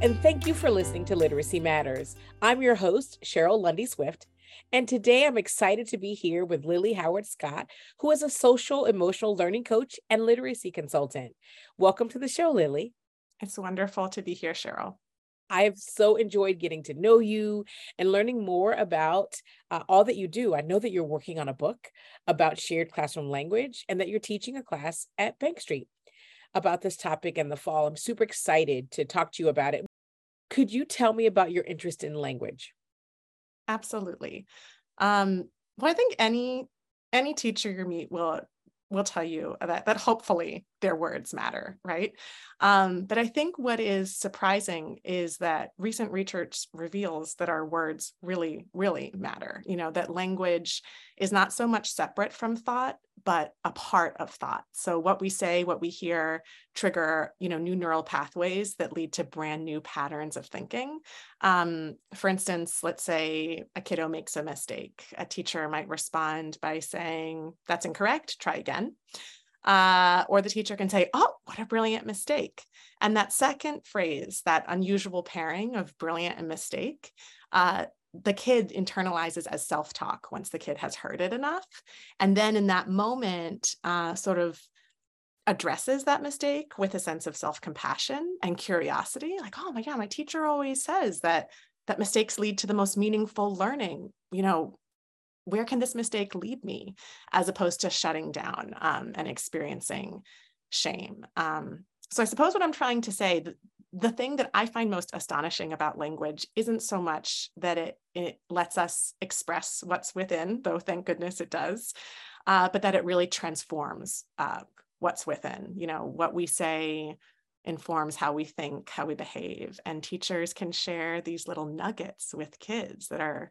And thank you for listening to Literacy Matters. I'm your host, Cheryl Lundy Swift, and today I'm excited to be here with Lily Howard Scott, who is a social emotional learning coach and literacy consultant. Welcome to the show, Lily. It's wonderful to be here, Cheryl. I've so enjoyed getting to know you and learning more about uh, all that you do. I know that you're working on a book about shared classroom language and that you're teaching a class at Bank Street about this topic in the fall. I'm super excited to talk to you about it. Could you tell me about your interest in language? Absolutely. Um, well, I think any any teacher you meet will will tell you that that hopefully their words matter, right? Um, but I think what is surprising is that recent research reveals that our words really, really matter. You know, that language is not so much separate from thought, but a part of thought. So what we say, what we hear trigger, you know, new neural pathways that lead to brand new patterns of thinking. Um, for instance, let's say a kiddo makes a mistake. A teacher might respond by saying, that's incorrect, try again. Uh, or the teacher can say, Oh, what a brilliant mistake. And that second phrase, that unusual pairing of brilliant and mistake, uh, the kid internalizes as self talk once the kid has heard it enough. And then in that moment, uh, sort of addresses that mistake with a sense of self compassion and curiosity like, oh my God, my teacher always says that that mistakes lead to the most meaningful learning. You know, where can this mistake lead me as opposed to shutting down um, and experiencing shame um, so i suppose what i'm trying to say the, thing that i find most astonishing about language isn't so much that it it lets us express what's within though thank goodness it does uh, but that it really transforms uh, what's within you know what we say informs how we think how we behave and teachers can share these little nuggets with kids that are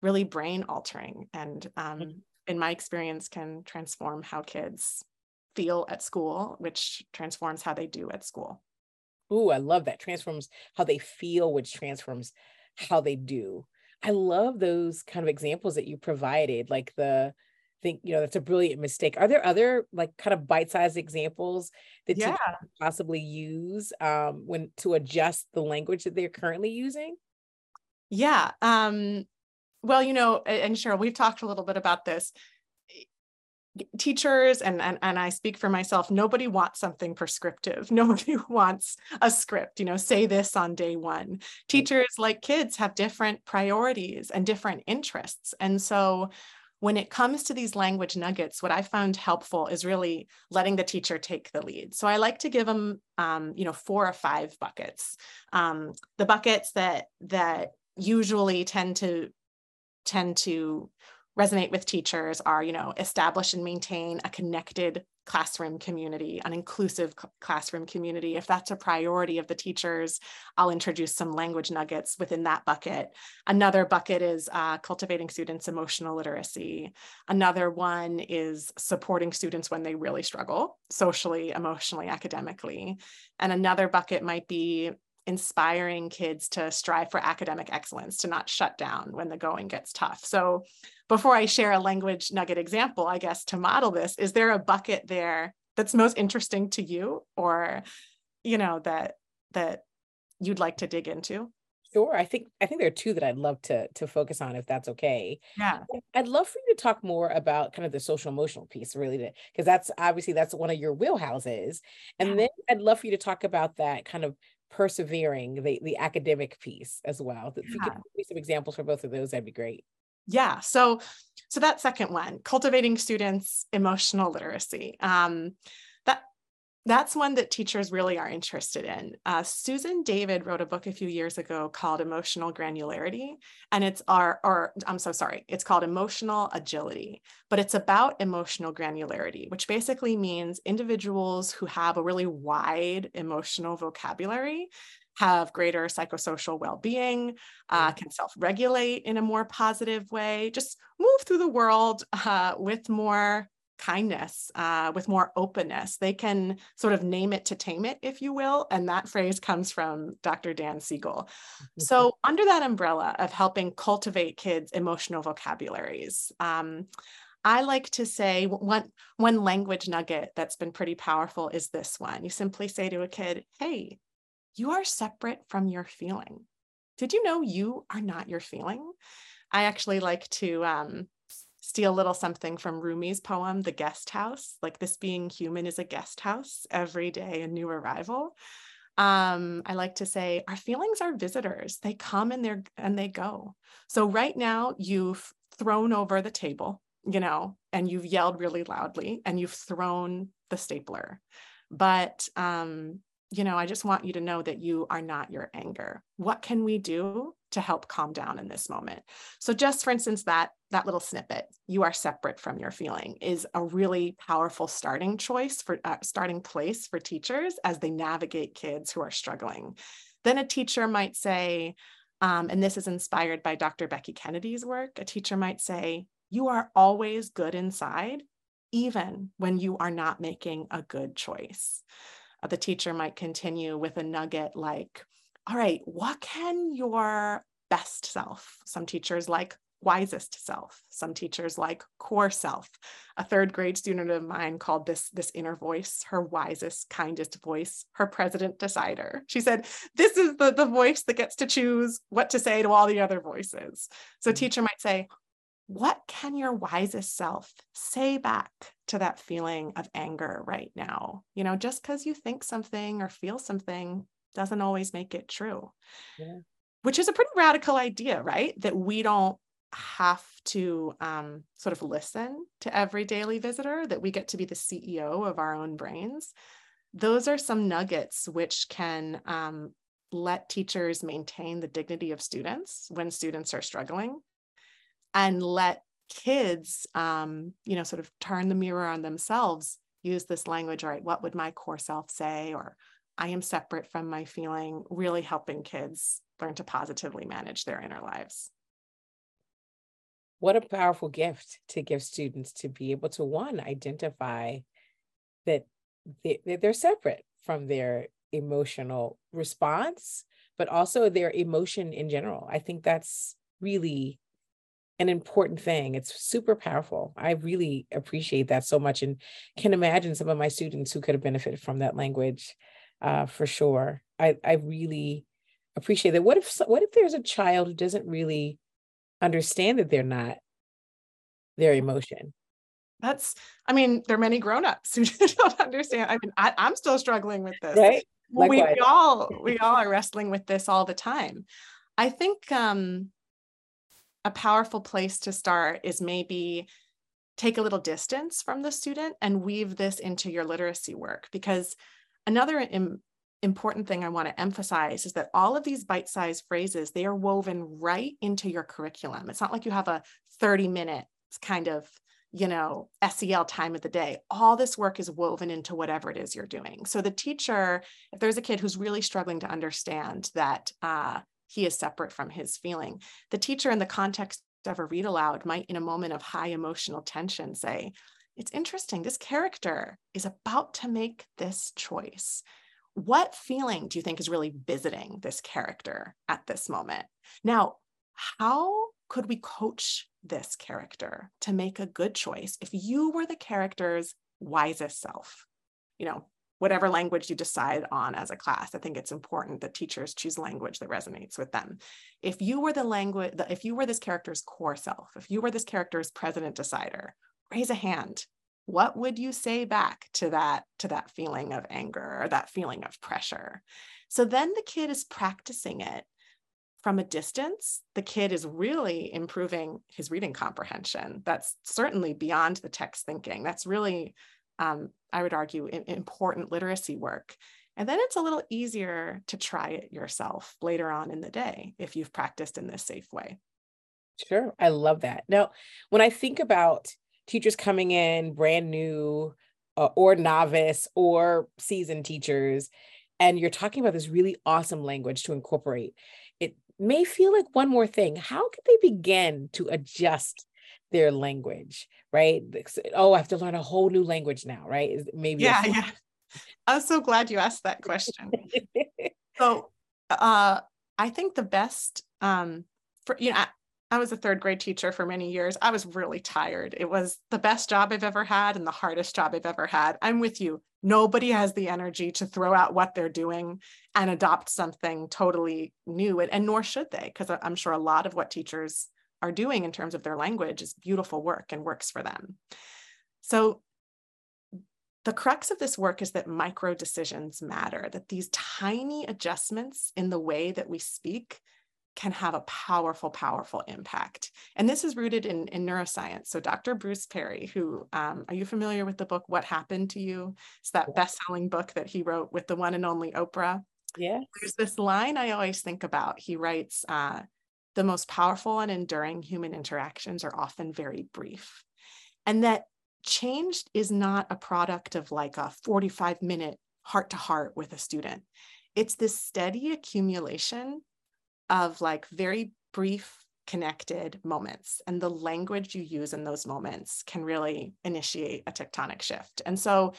really brain altering and um, mm-hmm. in my experience can transform how kids feel at school which transforms how they do at school Ooh, I love that. Transforms how they feel, which transforms how they do. I love those kind of examples that you provided, like the think, you know, that's a brilliant mistake. Are there other like kind of bite-sized examples that yeah. you possibly use um, when to adjust the language that they're currently using? Yeah. Um, well, you know, and Cheryl, we've talked a little bit about this. Teachers, and, and, and I speak for myself, nobody wants something prescriptive. Nobody wants a script, you know, say this on day one. Teachers, like kids, have different priorities and different interests. And so when it comes to these language nuggets, what I found helpful is really letting the teacher take the lead. So I like to give them, um, you know, four or five buckets. Um, the buckets that that usually tend to tend to resonate with teachers are, you know, establish and maintain a connected classroom community, an inclusive classroom community. If that's a priority of the teachers, I'll introduce some language nuggets within that bucket. Another bucket is uh, cultivating students' emotional literacy. Another one is supporting students when they really struggle socially, emotionally, academically. And another bucket might be inspiring kids to strive for academic excellence, to not shut down when the going gets tough. So, before I share a language nugget example, I guess to model this, is there a bucket there that's most interesting to you or you know that that you'd like to dig into? Sure. I think I think there are two that I'd love to to focus on if that's okay. Yeah. I'd love for you to talk more about kind of the social emotional piece, really, because that's obviously that's one of your wheelhouses. And yeah. then I'd love for you to talk about that kind of persevering the the academic piece as well if you could give me some examples for both of those that'd be great. Yeah so so that second one cultivating students emotional literacy um, that's one that teachers really are interested in. Uh, Susan David wrote a book a few years ago called Emotional Granularity, and it's our, or I'm so sorry, it's called Emotional Agility, but it's about emotional granularity, which basically means individuals who have a really wide emotional vocabulary have greater psychosocial well-being, uh, can self-regulate in a more positive way, just move through the world uh, with more kindness, uh, with more openness. They can sort of name it to tame it, if you will. And that phrase comes from Dr. Dan Siegel. Mm-hmm. So, under that umbrella of helping cultivate kids' emotional vocabularies, um, I like to say one, one language nugget that's been pretty powerful is this one. You simply say to a kid, Hey, you are separate from your feeling. Did you know you are not your feeling? I actually like to um, steal a little something from Rumi's poem, The Guest House. Like this being human is a guest house, every day a new arrival. Um, I like to say our feelings are visitors. They come and they're and they go. So right now you've thrown over the table, you know, and you've yelled really loudly and you've thrown the stapler. But um, you know, I just want you to know that you are not your anger. What can we do to help calm down in this moment? So just for instance, that that little snippet, you are separate from your feeling is a really powerful starting choice for uh, starting place for teachers as they navigate kids who are struggling. Then a teacher might say, um, and this is inspired by Dr. Becky Kennedy's work, a teacher might say, you are always good inside, even when you are not making a good choice the teacher might continue with a nugget like, all right, what can your best self? Some teachers like wisest self. Some teachers like core self. A third grade student of mine called this this inner voice her wisest, kindest voice, her president decider. She said, "This is the the voice that gets to choose what to say to all the other voices." So, mm-hmm. teacher might say, what can your wisest self say back to that feeling of anger right now? You know, just because you think something or feel something doesn't always make it true, yeah. which is a pretty radical idea, right? That we don't have to um, sort of listen to every daily visitor, that we get to be the CEO of our own brains. Those are some nuggets which can um, let teachers maintain the dignity of students when students are struggling and let kids um, you know sort of turn the mirror on themselves use this language right what would my core self say? or i am separate from my feeling really helping kids learn to positively manage their inner lives. What a powerful gift to give students to be able to one identify that they're separate from their emotional response but also their emotion in general. I think that's really an important thing. It's super powerful. I really appreciate that so much and can imagine some of my students who could have benefited from that language uh, for sure. I, I really appreciate that. What if what if there's a child who doesn't really understand that they're not their emotion? That's, I mean, there are many grown-ups who don't understand. I mean, I, am still struggling with this. Right. We, we all we all are wrestling with this all the time. I think um a powerful place to start is maybe take a little distance from the student and weave this into your literacy work. Because another Im- important thing i want to emphasize is that all of these bite-sized phrases they are woven right into your curriculum. It's not like you have a 30 minute kind of you know sel time of the day. All this work is woven into whatever it is you're doing. So the teacher if there's a kid who's really struggling to understand that uh, he is separate from his feeling. The teacher, in the context of a read aloud, might, in a moment of high emotional tension, say, It's interesting, this character is about to make this choice. What feeling do you think is really visiting this character at this moment? Now, how could we coach this character to make a good choice if you were the character's wisest self? You know, whatever language you decide on as a class. I think it's important that teachers choose language that resonates with them. If you were the language, if you were this character's core self, if you were this character's president decider, raise a hand. What would you say back to that to that feeling of anger or that feeling of pressure? So then the kid is practicing it from a distance, the kid is really improving his reading comprehension. That's certainly beyond the text thinking. That's really um, I would argue, important literacy work. And then it's a little easier to try it yourself later on in the day if you've practiced in this safe way. Sure. I love that. Now, when I think about teachers coming in brand new uh, or novice or seasoned teachers, and you're talking about this really awesome language to incorporate, it may feel like one more thing. How can they begin to adjust their language, right? Oh, I have to learn a whole new language now, right? Maybe. Yeah, yeah. I'm so glad you asked that question. so, uh, I think the best, um, for you know, I was a third grade teacher for many years. I was really tired. It was the best job I've ever had and the hardest job I've ever had. I'm with you. Nobody has the energy to throw out what they're doing and adopt something totally new, and, and nor should they, because I'm sure a lot of what teachers are doing in terms of their language is beautiful work and works for them. So the crux of this work is that micro decisions matter, that these tiny adjustments in the way that we speak can have a powerful, powerful impact. And this is rooted in, in neuroscience. So, Dr. Bruce Perry, who um, are you familiar with the book What Happened to You? It's that best selling book that he wrote with the one and only Oprah. Yeah. There's this line I always think about. He writes, uh, the most powerful and enduring human interactions are often very brief. And that change is not a product of like a 45 minute heart to heart with a student. It's this steady accumulation of like very brief connected moments and the language you use in those moments can really initiate a tectonic shift and so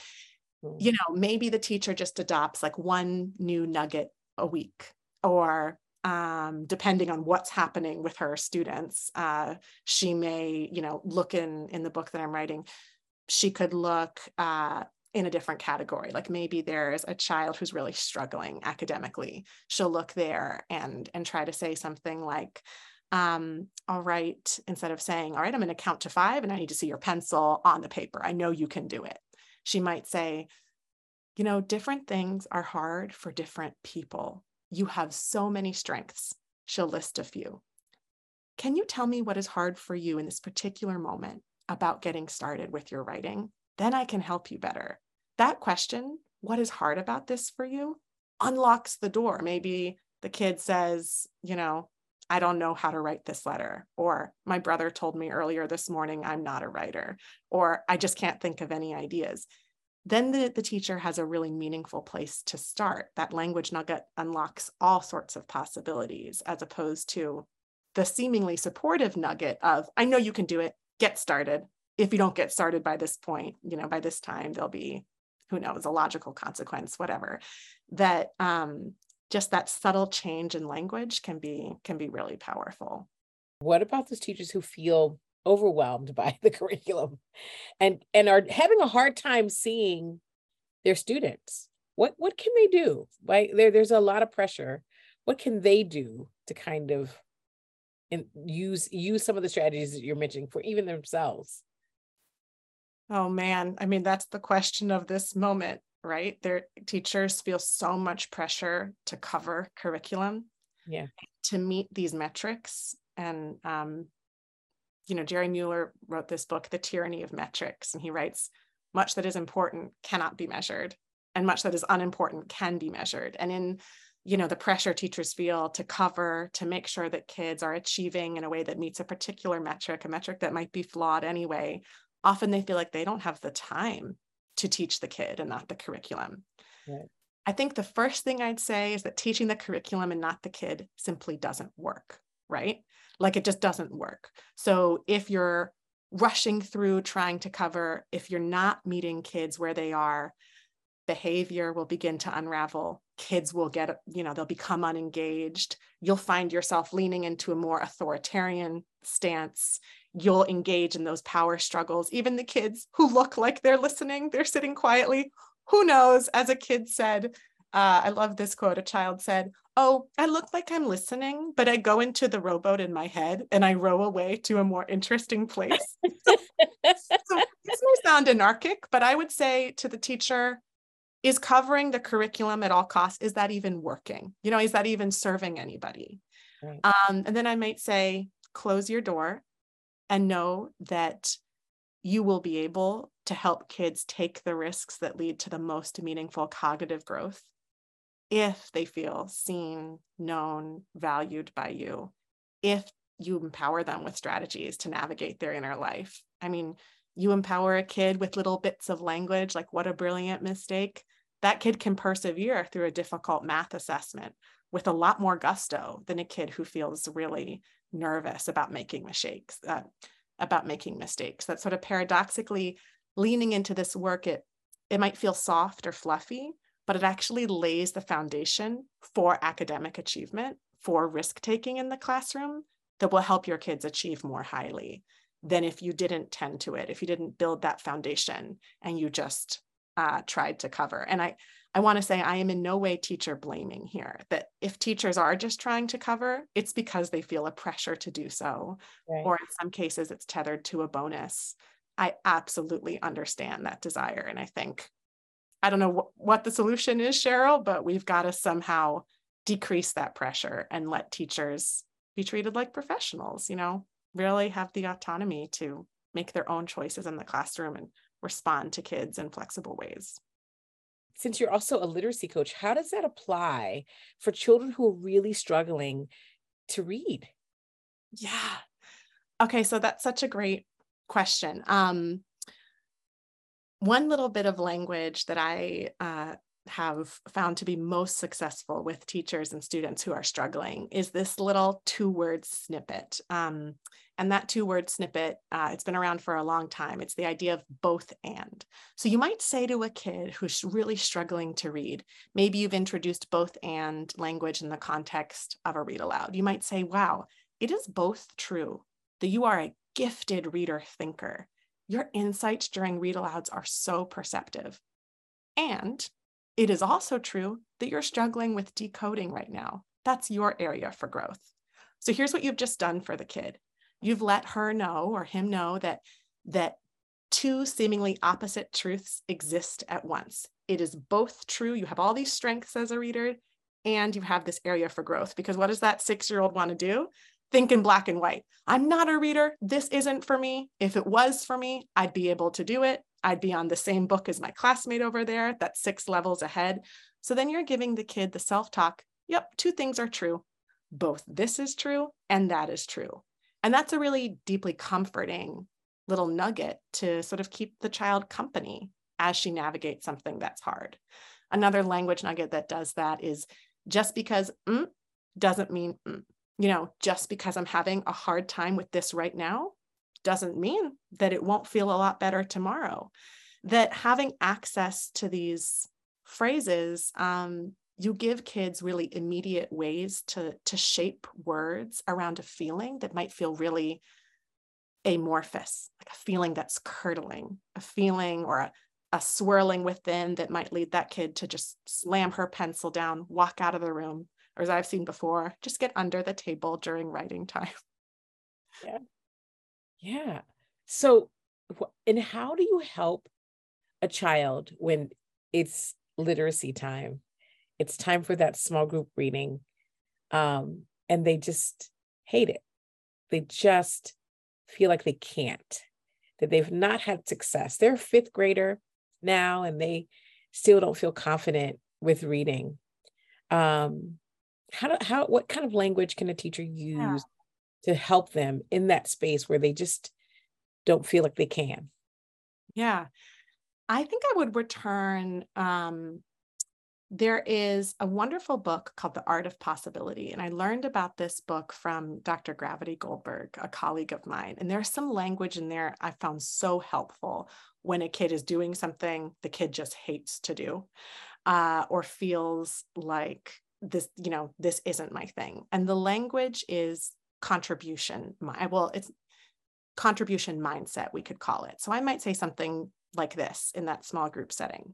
hmm. you know maybe the teacher just adopts like one new nugget a week or um, depending on what's happening with her students uh, she may you know look in in the book that i'm writing she could look uh, in a different category. Like maybe there's a child who's really struggling academically. She'll look there and and try to say something like um, all right instead of saying all right i'm going to count to five and i need to see your pencil on the paper. I know you can do it. She might say you know different things are hard for different people you have so many strengths she'll list a few can you tell me what is hard for you in this particular moment about getting started with your writing then I can help you better. That question, what is hard about this for you, unlocks the door. Maybe the kid says, you know, I don't know how to write this letter. Or my brother told me earlier this morning, I'm not a writer. Or I just can't think of any ideas. Then the, the teacher has a really meaningful place to start. That language nugget unlocks all sorts of possibilities as opposed to the seemingly supportive nugget of, I know you can do it, get started if you don't get started by this point, you know, by this time, there'll be, who knows, a logical consequence, whatever. That um, just that subtle change in language can be can be really powerful. What about those teachers who feel overwhelmed by the curriculum and and are having a hard time seeing their students? What what can they do? Right there, there's a lot of pressure. What can they do to kind of and use use some of the strategies that you're mentioning for even themselves? Oh man, I mean that's the question of this moment, right? Their teachers feel so much pressure to cover curriculum, yeah, to meet these metrics. And um, you know, Jerry Muller wrote this book, The Tyranny of Metrics, and he writes, much that is important cannot be measured, and much that is unimportant can be measured. And in you know the pressure teachers feel to cover to make sure that kids are achieving in a way that meets a particular metric a metric that might be flawed anyway often they feel like they don't have the time to teach the kid and not the curriculum. Right. I think the first thing I'd say is that teaching the curriculum and not the kid simply doesn't work, right? Like it just doesn't work. So if you're rushing through trying to cover, if you're not meeting kids where they are, behavior will begin to unravel. Kids will get, you know, they'll become unengaged. You'll find yourself leaning into a more authoritarian stance you'll engage in those power struggles. Even the kids who look like they're listening, they're sitting quietly. Who knows? As a kid said, uh, I love this quote. A child said, Oh, I look like I'm listening, but I go into the rowboat in my head and I row away to a more interesting place. so, so this may sound anarchic, but I would say to the teacher, is covering the curriculum at all costs, is that even working? You know, is that even serving anybody? Right. Um, and then I might say, close your door and know that you will be able to help kids take the risks that lead to the most meaningful cognitive growth if they feel seen, known, valued by you, if you empower them with strategies to navigate their inner life. I mean, you empower a kid with little bits of language, like what a brilliant mistake. That kid can persevere through a difficult math assessment with a lot more gusto than a kid who feels really nervous about making mistakes, uh, about making mistakes. That sort of paradoxically leaning into this work, it it might feel soft or fluffy, but it actually lays the foundation for academic achievement, for risk taking in the classroom, that will help your kids achieve more highly than if you didn't tend to it, if you didn't build that foundation and you just uh, tried to cover. And I, I want to say I am in no way teacher blaming here. That if teachers are just trying to cover, it's because they feel a pressure to do so, right. or in some cases, it's tethered to a bonus. I absolutely understand that desire, and I think I don't know wh- what the solution is, Cheryl, but we've got to somehow decrease that pressure and let teachers be treated like professionals. You know, really have the autonomy to make their own choices in the classroom and respond to kids in flexible ways. Since you're also a literacy coach, how does that apply for children who are really struggling to read? Yeah. Okay, so that's such a great question. Um, one little bit of language that I uh, have found to be most successful with teachers and students who are struggling is this little two word snippet. Um, and that two word snippet, uh, it's been around for a long time. It's the idea of both and. So you might say to a kid who's really struggling to read, maybe you've introduced both and language in the context of a read aloud. You might say, wow, it is both true that you are a gifted reader thinker. Your insights during read alouds are so perceptive. And it is also true that you're struggling with decoding right now. That's your area for growth. So here's what you've just done for the kid you've let her know or him know that that two seemingly opposite truths exist at once. It is both true. You have all these strengths as a reader, and you have this area for growth. Because what does that six year old want to do? Think in black and white. I'm not a reader. This isn't for me. If it was for me, I'd be able to do it. I'd be on the same book as my classmate over there, that's six levels ahead. So then you're giving the kid the self talk. Yep, two things are true. Both this is true and that is true. And that's a really deeply comforting little nugget to sort of keep the child company as she navigates something that's hard. Another language nugget that does that is just because mm, doesn't mean, mm. You know, just because I'm having a hard time with this right now doesn't mean that it won't feel a lot better tomorrow. That having access to these phrases um, you give kids really immediate ways to to shape words around a feeling that might feel really amorphous like a feeling that's curdling a feeling or a, a swirling within that might lead that kid to just slam her pencil down walk out of the room or as i've seen before just get under the table during writing time. Yeah. Yeah. So and how do you help a child when it's literacy time? It's time for that small group reading um, and they just hate it. They just feel like they can't that they've not had success. They're a fifth grader now and they still don't feel confident with reading. Um, how do, how what kind of language can a teacher use yeah. to help them in that space where they just don't feel like they can yeah i think i would return um, there is a wonderful book called The Art of Possibility. And I learned about this book from Dr. Gravity Goldberg, a colleague of mine. And there's some language in there I found so helpful when a kid is doing something the kid just hates to do uh, or feels like this, you know, this isn't my thing. And the language is contribution. my Well, it's contribution mindset, we could call it. So I might say something like this in that small group setting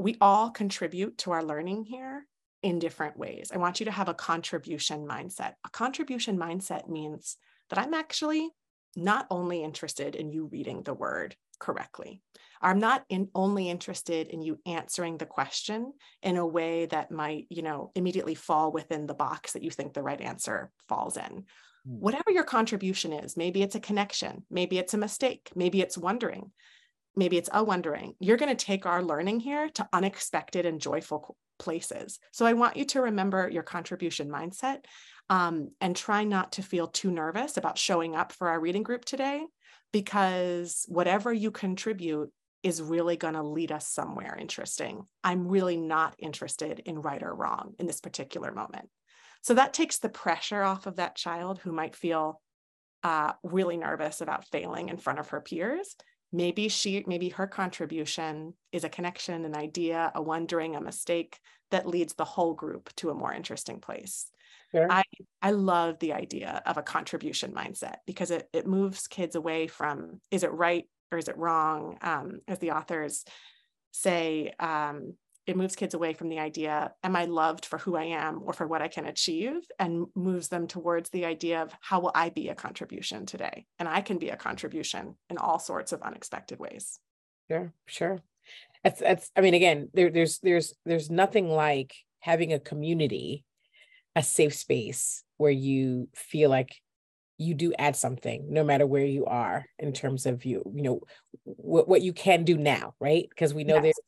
we all contribute to our learning here in different ways. I want you to have a contribution mindset. A contribution mindset means that I'm actually not only interested in you reading the word correctly. I'm not in only interested in you answering the question in a way that might, you know, immediately fall within the box that you think the right answer falls in. Mm. Whatever your contribution is, maybe it's a connection, maybe it's a mistake, maybe it's wondering maybe it's a wondering, you're going to take our learning here to unexpected and joyful places. So I want you to remember your contribution mindset um, and try not to feel too nervous about showing up for our reading group today, because whatever you contribute is really going to lead us somewhere interesting. I'm really not interested in right or wrong in this particular moment. So that takes the pressure off of that child who might feel uh, really nervous about failing in front of her peers maybe she maybe her contribution is a connection an idea a wondering a mistake that leads the whole group to a more interesting place sure. i i love the idea of a contribution mindset because it, it moves kids away from is it right or is it wrong? Um, as the authors say um, it moves kids away from the idea am i loved for who i am or for what i can achieve? And moves them towards the idea of how will i be a contribution today? And i can be a contribution in all sorts of unexpected ways. Sure sure. That's that's i mean again there, there's there's there's nothing like having a community a safe space where you feel like you do add something no matter where you are in terms of you you know what, what you can do now right because we know yes. there's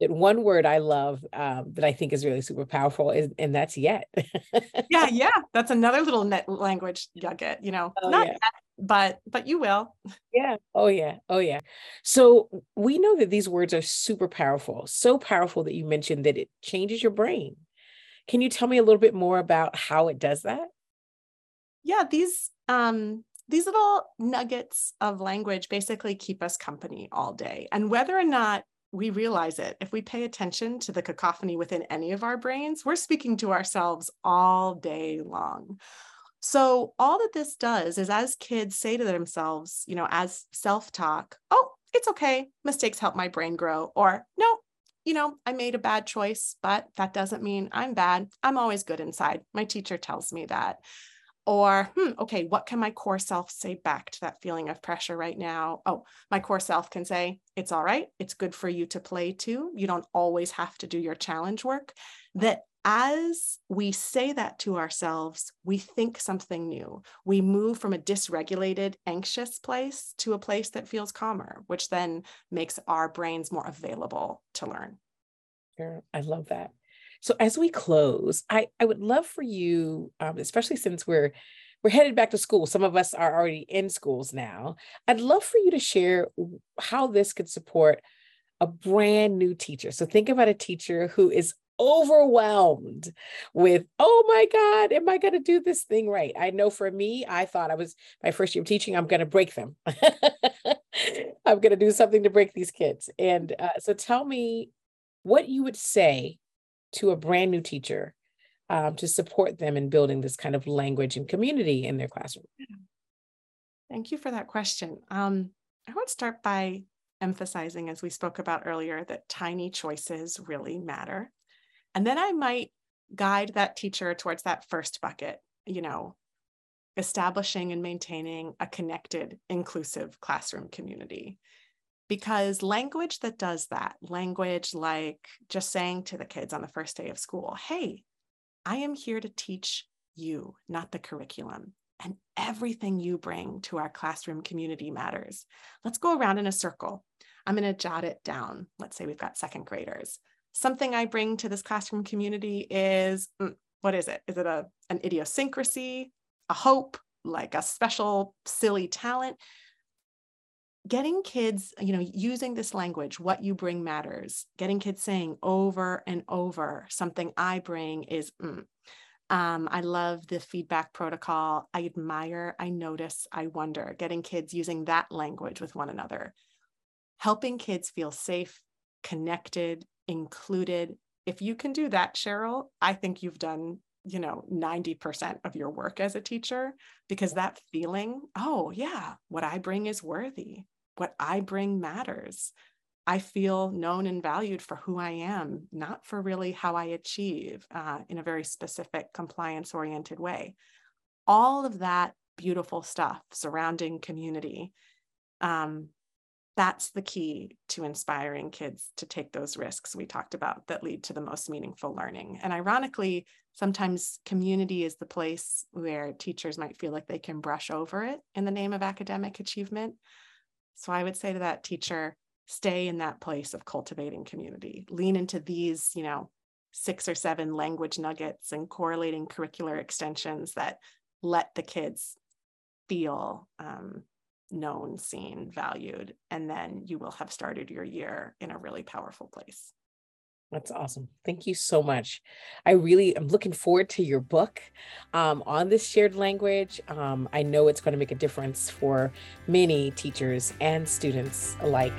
one word I love um, that I think is really super powerful is, and that's yet. yeah, yeah, that's another little net language nugget. You know, oh, not yeah. yet, but but you will. Yeah. Oh yeah. Oh yeah. So we know that these words are super powerful. So powerful that you mentioned that it changes your brain. Can you tell me a little bit more about how it does that? Yeah, these um these little nuggets of language basically keep us company all day. And whether or not we realize it. If we pay attention to the cacophony within any of our brains, we're speaking to ourselves all day long. So, all that this does is as kids say to themselves, you know, as self talk, oh, it's okay. Mistakes help my brain grow. Or, no, you know, I made a bad choice, but that doesn't mean I'm bad. I'm always good inside. My teacher tells me that. Or, hmm, okay, what can my core self say back to that feeling of pressure right now? Oh, my core self can say, it's all right. It's good for you to play too. You don't always have to do your challenge work. That as we say that to ourselves, we think something new. We move from a dysregulated, anxious place to a place that feels calmer, which then makes our brains more available to learn. Sure. I love that. So as we close, I, I would love for you, um, especially since we're we're headed back to school. Some of us are already in schools now. I'd love for you to share how this could support a brand new teacher. So think about a teacher who is overwhelmed with, oh my God, am I going to do this thing right? I know for me, I thought I was my first year of teaching, I'm going to break them. I'm going to do something to break these kids. And uh, so tell me what you would say to a brand new teacher um, to support them in building this kind of language and community in their classroom? Thank you for that question. Um, I to start by emphasizing, as we spoke about earlier, that tiny choices really matter. And then I might guide that teacher towards that first bucket, you know, establishing and maintaining a connected, inclusive classroom community because language that does that, language like just saying to the kids on the first day of school, hey, I am here to teach you, not the curriculum. And everything you bring to our classroom community matters. Let's go around in a circle. I'm going to jot it down. Let's say we've got second graders. Something I bring to this classroom community is mm, what is it? Is it a, an idiosyncrasy, a hope, like a special silly talent? getting kids, you know, using this language, what you bring matters, getting kids saying over and over, something I bring is, mm. um, I love the feedback protocol. I admire, I notice, I wonder, getting kids using that language with one another, helping kids feel safe, connected, included. If you can do that, Cheryl, I think you've done you know 90% of your work as a teacher because that feeling oh yeah what i bring is worthy what I bring matters. I feel known and valued for who I am, not for really how I achieve uh, in a very specific compliance oriented way. All of that beautiful stuff surrounding community. Um, that's the key to inspiring kids to take those risks we talked about that lead to the most meaningful learning. And ironically, sometimes community is the place where teachers might feel like they can brush over it in the name of academic achievement. So I would say to that teacher, stay in that place of cultivating community. Lean into these, you know, six or seven language nuggets and correlating curricular extensions that let the kids feel um, known, seen, valued, and then you will have started your year in a really powerful place. That's awesome. Thank you so much. I really am looking forward to your book um, on this shared language. Um, I know it's going to make a difference for many teachers and students alike.